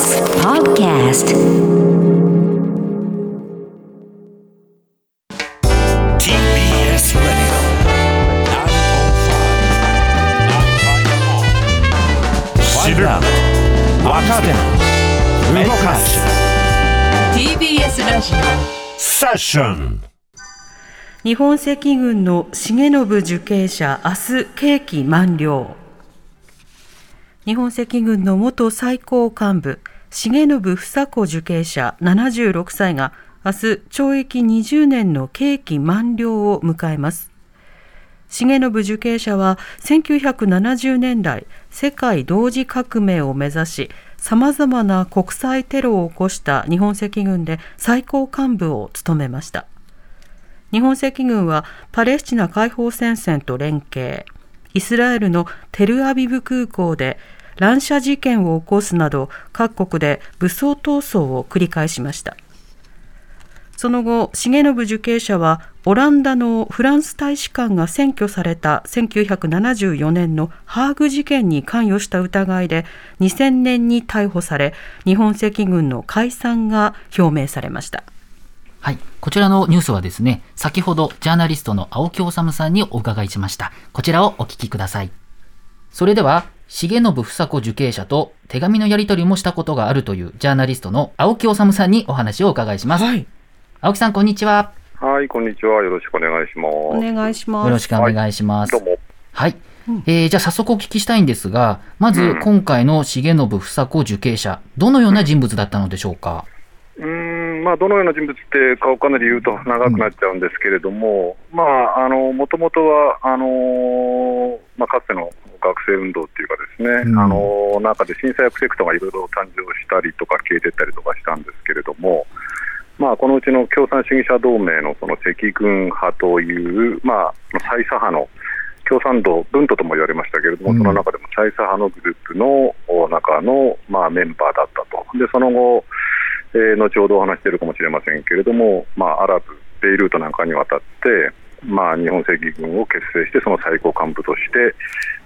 TBS Podcast. TBS Radio 知る若手動かす TBS ラジセッション日本赤軍の重信受刑者明日刑期満了。日本赤軍の元最高幹部重信房子受刑者76歳が明日懲役20年の刑期満了を迎えます。重信受刑者は1970年代世界同時革命を目指しさまざまな国際テロを起こした日本赤軍で最高幹部を務めました。日本赤軍はパレスチナ解放戦線と連携。イスラエルのテルアビブ空港で乱射事件を起こすなど各国で武装闘争を繰り返しましたその後重信受刑者はオランダのフランス大使館が占拠された1974年のハーグ事件に関与した疑いで2000年に逮捕され日本赤軍の解散が表明されましたはい。こちらのニュースはですね、先ほどジャーナリストの青木治さんにお伺いしました。こちらをお聞きください。それでは、重信房子受刑者と手紙のやり取りもしたことがあるというジャーナリストの青木治さんにお話をお伺いします。はい青木さん、こんにちは。はい、こんにちは。よろしくお願いします。お願いしますよろしくお願いします。どうも。はい。えーじゃあ早速お聞きしたいんですが、まずうん今回の重信房子受刑者、どのような人物だったのでしょうか？うーん、まあ、どのような人物って顔かなり言うと長くなっちゃうんですけれども、まあ、あの、もともとは、あのまあ、かつての学生運動っていうかですね、うんあの中で震災薬セクトがいろいろ誕生したりとか消えてったりとかしたんですけれども、まあ、このうちの共産主義者同盟のその赤軍派という、まあ、最左派の共産党、文都とも言われましたけれども、うんその中でも最左派のグループのお中の、まあ、メンバーだったと。でその後えー後ほどお話しているかもしれませんけれども、まあ、アラブ、ベイルートなんかに渡って、まあ、日本赤軍を結成して、その最高幹部として、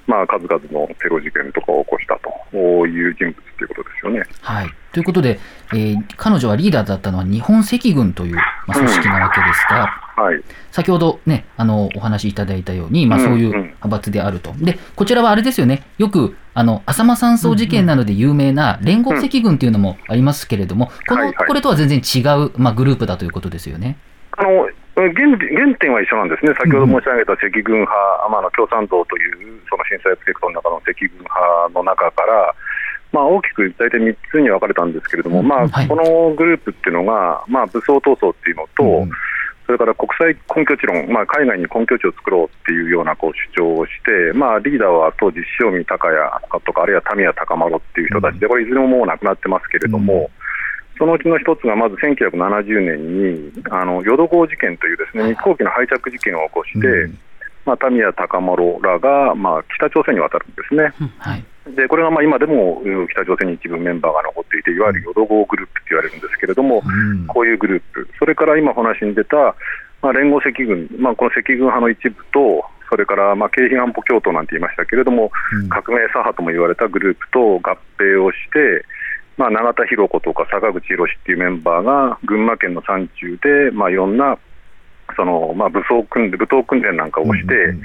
まあ、数々のテロ事件とかを起こしたという人物ということですよね。はい。ということで、えー彼女はリーダーだったのは日本赤軍という、まあ、組織なわけですが、はい、先ほどね、あの、お話しいただいたように、まあうんそういううん派閥であると。で、こちらはあれですよね、よく、あの、浅間山荘事件などで有名な連合赤軍っていうのもありますけれども、この、はいはいこれとは全然違う、まあグループだということですよね。あの原原点は一緒なんですね、先ほど申し上げた赤軍派、まあ、あの共産党というその震災プロジェクトの中の赤軍派の中から、まあ、大きく大体3つに分かれたんですけれども、まあはい。このグループっていうのが、まあ、武装闘争っていうのと、うん。それから国際根拠地論、まあ、海外に根拠地を作ろうっていうようなこう主張をして、まあ、リーダーは当時、塩見隆也とか、あるいは民谷高丸っていう人たちで、これ、いずれももう亡くなってますけれども、そのうちの一つがまず1970年に、あの淀号事件というですね日航機のハイジャック事件を起こして、うん。まあ、民谷高丸らが、まあ、北朝鮮に渡るんですね。はい。でこれがまあ今でもうん北朝鮮に一部メンバーが残っていて、いわゆる淀号グループと言われるんですけれども、うん。こういうグループ、それから今お話に出た、まあ、連合赤軍、まあ、この赤軍派の一部と、それからまあ京浜安保共闘なんて言いましたけれども、うん。革命左派とも言われたグループと合併をして、まあ、永田博子とか坂口博っていうメンバーが群馬県の山中で、まあ、いろんなその、まあ、武装訓練武闘訓練なんかをして、うん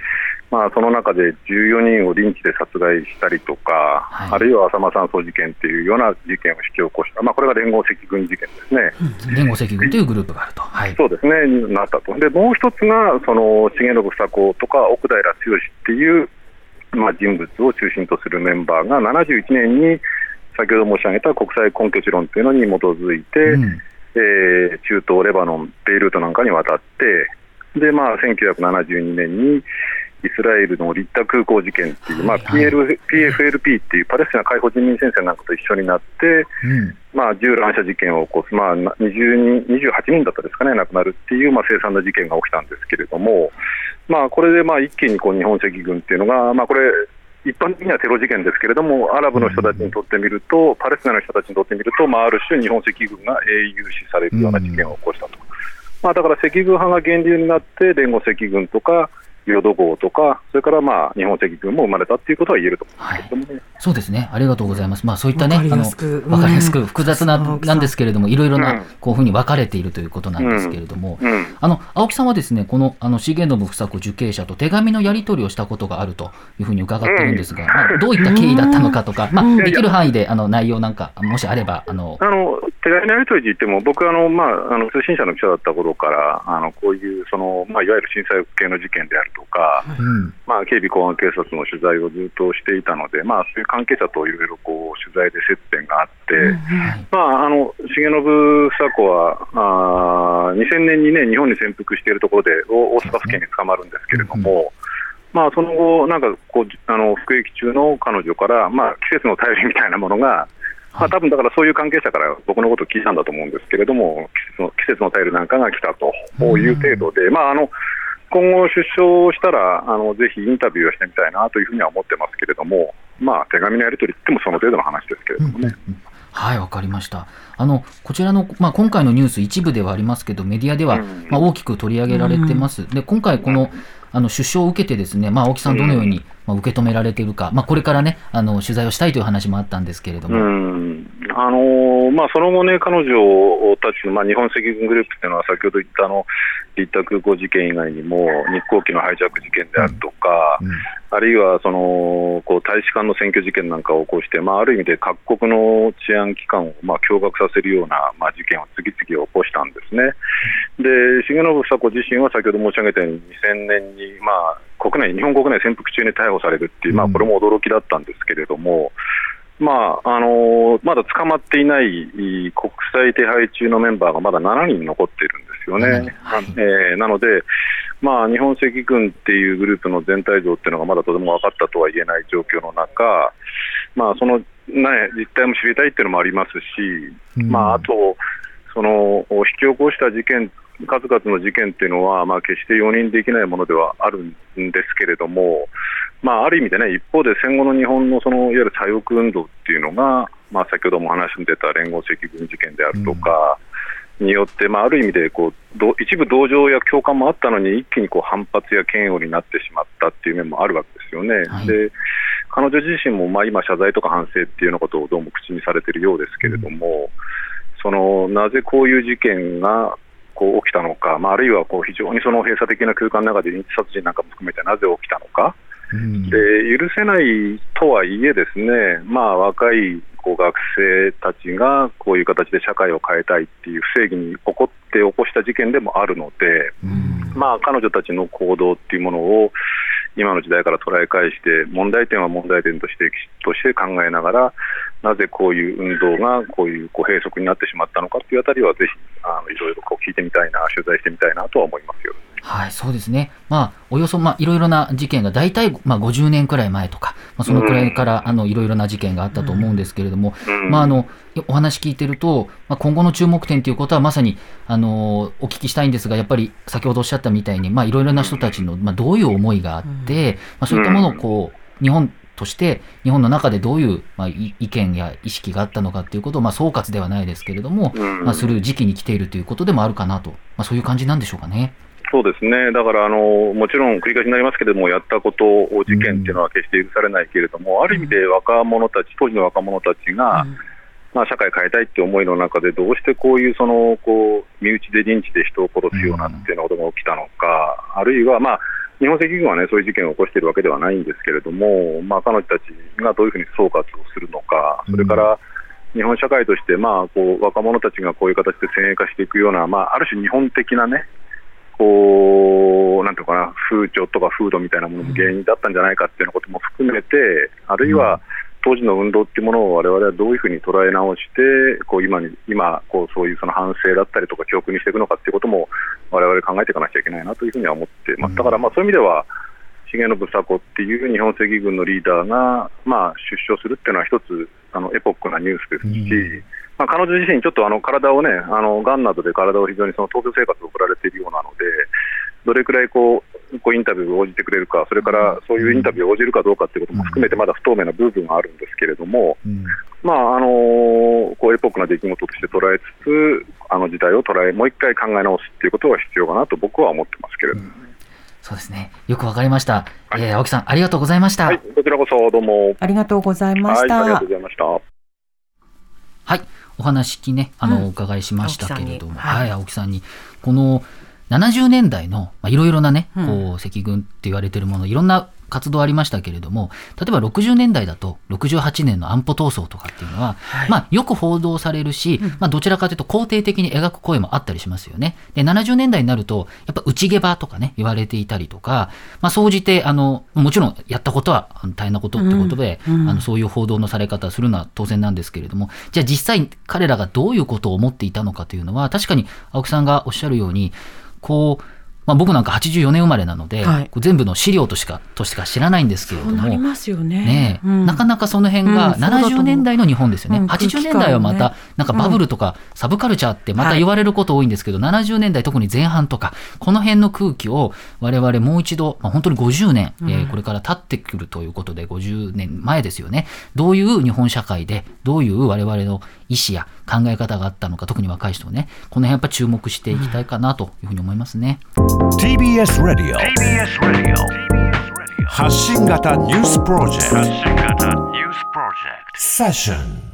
まあ、その中で14人をリンチで殺害したりとか、はいあるいは浅間山荘事件っていうような事件を引き起こした、まあ、これが連合赤軍事件ですね。連合赤軍というグループがあると。はい。そうですね、なったと。で、もう一つが、その、重信房子とか奥平剛っていう、まあ、人物を中心とするメンバーが、71年に、先ほど申し上げた国際根拠地論というのに基づいて、うん。えー中東、レバノン、ベイルートなんかに渡って、で、まあ、1972年に、イスラエルのリッタ空港事件っていう、まあ、はいはい PL PFLP っていうパレスチナ解放人民戦線なんかと一緒になって、うん。まあ、銃乱射事件を起こす、まあ、な20人28人だったですかね、亡くなるっていう、まあ、凄惨な事件が起きたんですけれども、まあ、これでまあ一気にこう日本赤軍っていうのが、まあ、これ、一般的にはテロ事件ですけれども、アラブの人たちにとってみると、パレスチナの人たちにとってみると、まあ、ある種、日本赤軍が英雄視されるような事件を起こしたと。まあ、だから赤軍派が源流になって、連合赤軍とか、イ淀号とか、それからまあ日本赤軍も生まれたっていうことは言えると思うんですけどもね。そうですね。ありがとうございます。まあそういったね、わかりやすく。あのわかりやすくうん。複雑な、なんですけれども、いろいろうん。な、こういうふうに分かれているということなんですけれども、うん。あの、青木さんはですね、この、あの、重信房子受刑者と手紙のやり取りをしたことがあるというふうに伺ってるんですが、まあ、どういった経緯だったのかとか、まあ、できる範囲で、あの、内容なんか、もしあれば、あの、あの手紙のやり取りで言っても、僕はあの、まあ、あの通信社の記者だった頃から、あのこういうその、まあ、いわゆる震災系の事件であるとか、うん、まあ、警備公安警察の取材をずっとしていたので、まあ、そういう関係者といろいろこう取材で接点があって、まあ、あの重信房子はあー2000年に、ね、日本に潜伏しているところでお大阪府警に捕まるんですけれども、まあ、その後、なんかこうあの服役中の彼女から、まあ、季節の便りみたいなものが、まあ多分だからそういう関係者から僕のことを聞いたんだと思うんですけれども、季節の季節の便りなんかが来たという程度で、まあ、あの今後、出所したらあのぜひインタビューをしてみたいなというふうには思ってますけれども、まあ、手紙のやり取りってもその程度の話ですけれどもね。はい、わかりました。あの、こちらの、まあ、今回のニュース一部ではありますけど、メディアでは、うんまあ、大きく取り上げられてます。で、今回この、あの、出所を受けてですね、まあ、青木さんどのように、まあ、受け止められているか、まあ、これからね、あの、取材をしたいという話もあったんですけれどうも。んあのーまあ、その後ね、彼女たちの、まあ、日本赤軍グループっていうのは、先ほど言ったあの立田空港事件以外にも、日航機のハイジャック事件であるとか、うんあるいはそのこう大使館の占拠事件なんかを起こして、まあ、ある意味で各国の治安機関をまあ驚愕させるような、まあ、事件を次々起こしたんですね。で、重信房子自身は先ほど申し上げたように、2000年に、まあ、国内、日本国内潜伏中に逮捕されるっていう、まあ、これも驚きだったんですけれども、まああのまだ捕まっていない国際手配中のメンバーがまだ7人残っているんですよ7ね。人はい。えーなので、まあ、日本赤軍っていうグループの全体像っていうのがまだとても分かったとは言えない状況の中、まあ、その、ね、実態も知りたいっていうのもありますし、うん。まあ、あと、その引き起こした事件、数々の事件っていうのは、まあ、決して容認できないものではあるんですけれども、まあ、ある意味でね、一方で戦後の日本のそのいわゆる左翼運動っていうのが、まあ、先ほども話に出た連合赤軍事件であるとか、によって、まあ、ある意味でこうど一部同情や共感もあったのに、一気にこう反発や嫌悪になってしまったっていう面もあるわけですよね。はい。で彼女自身もまあ今、謝罪とか反省っていうようなことをどうも口にされているようですけれども、そのなぜこういう事件がこう起きたのか、まあ、あるいはこう非常にその閉鎖的な空間の中で認知殺人なんかも含めてなぜ起きたのか、うん。で許せないとはいえ、ですね、まあ、若いこう学生たちがこういう形で社会を変えたいっていう不正義に起こって起こした事件でもあるので、うん。まあ、彼女たちの行動っていうものを今の時代から捉え返して、問題点は問題点としてとして考えながら、なぜこういう運動がこういうこう閉塞になってしまったのかというあたりは、ぜひあのいろいろこう聞いてみたいな、取材してみたいなとは思いますよ。はい、そうですね。まあ、およそ、まあ、いろいろな事件が、大体、まあ、50年くらい前とか、まあ、そのくらいから、あの、いろいろな事件があったと思うんですけれども、うん。まあ、あの、お話聞いてると、まあ、今後の注目点ということは、まさに、あの、お聞きしたいんですが、やっぱり、先ほどおっしゃったみたいに、まあ、いろいろな人たちの、まあ、どういう思いがあって、まあ、そういったものを、こう、日本として、日本の中でどういう、まあ、い意見や意識があったのかっていうことを、まあ、総括ではないですけれども、うん。まあ、する時期に来ているということでもあるかなと、まあ、そういう感じなんでしょうかね。そうですね、だからあのもちろん繰り返しになりますけれども、やったことを事件っていうのは決して許されないけれども、ある意味で若者たち、当時の若者たちが、まあ、社会変えたいって思いの中で、どうしてこういうそのこう身内で認知で人を殺すようなっていうようなことが起きたのか、あるいは、まあ、日本赤軍はね、そういう事件を起こしているわけではないんですけれども、まあ、彼女たちがどういうふうに総括をするのか、それから、日本社会として、まあ、こう若者たちがこういう形で先鋭化していくような、まあ、ある種日本的なね、こう、なんていうのかな、風潮とか風土みたいなものも原因だったんじゃないかっていうようなことも含めて、あるいは当時の運動っていうものを我々はどういうふうに捉え直して、こう今に今こうそういうその反省だったりとか教訓にしていくのかっていうことも我々考えていかなきゃいけないなというふうには思ってます。だからまあそういう意味では重信房子っていう日本赤軍のリーダーが、まあ、出所するっていうのは一つあのエポックなニュースですし、まあ、彼女自身、ちょっとあの体をね、あのがんなどで体を非常にその闘病生活を送られているようなので、どれくらいこうこうインタビューを応じてくれるか、それからそういうインタビューを応じるかどうかっていうことも含めて、まだ不透明な部分があるんですけれども、まああのこうエポックな出来事として捉えつつ、あの時代を捉え、もう一回考え直すっていうことが必要かなと僕は思ってますけれど。も。そうですね。よくわかりました。えー青木さん、ありがとうございました。はい、こちらこそどうも。ありがとうございまはい、した。ありがとうございました。はい、お話きね、あの、うんお伺いしましたけれども、青木さんにはいはい、青木さんに、この70年代の、まあ、いろいろなね、うんこう、赤軍って言われてるもの、いろんな活動ありましたけれども、例えば60年代だと、68年の安保闘争とかっていうのは、はい。まあ、よく報道されるし、まあ、どちらかというと肯定的に描く声もあったりしますよね。で、70年代になると、やっぱ内毛場とかね、言われていたりとか、まあ、総じて、あの、もちろんやったことは大変なことってことで、うん。うん。あの、そういう報道のされ方するのは当然なんですけれども、じゃあ実際彼らがどういうことを思っていたのかというのは、確かに青木さんがおっしゃるように、こう、まあ、僕なんか84年生まれなので、はい。全部の資料としかとしか知らないんですけれども、なりますよね。ねえうん。なかなかその辺がうんそうだと思う。70年代の日本ですよね、うん80年代はまたなんかバブルとかサブカルチャーってまた言われること多いんですけど、70年代特に前半とかこの辺の空気を我々もう一度、まあ、本当に50年、えーこれから経ってくるということで50年前ですよね。どういう日本社会でどういう我々の意思や考え方があったのか特に若い人ねこの辺やっぱ注目していきたいかなというふうに思いますね。TBS Radio. TBS Radio. 発信型ニュースプロジェクト。発信型ニュースプロジェクト。セッション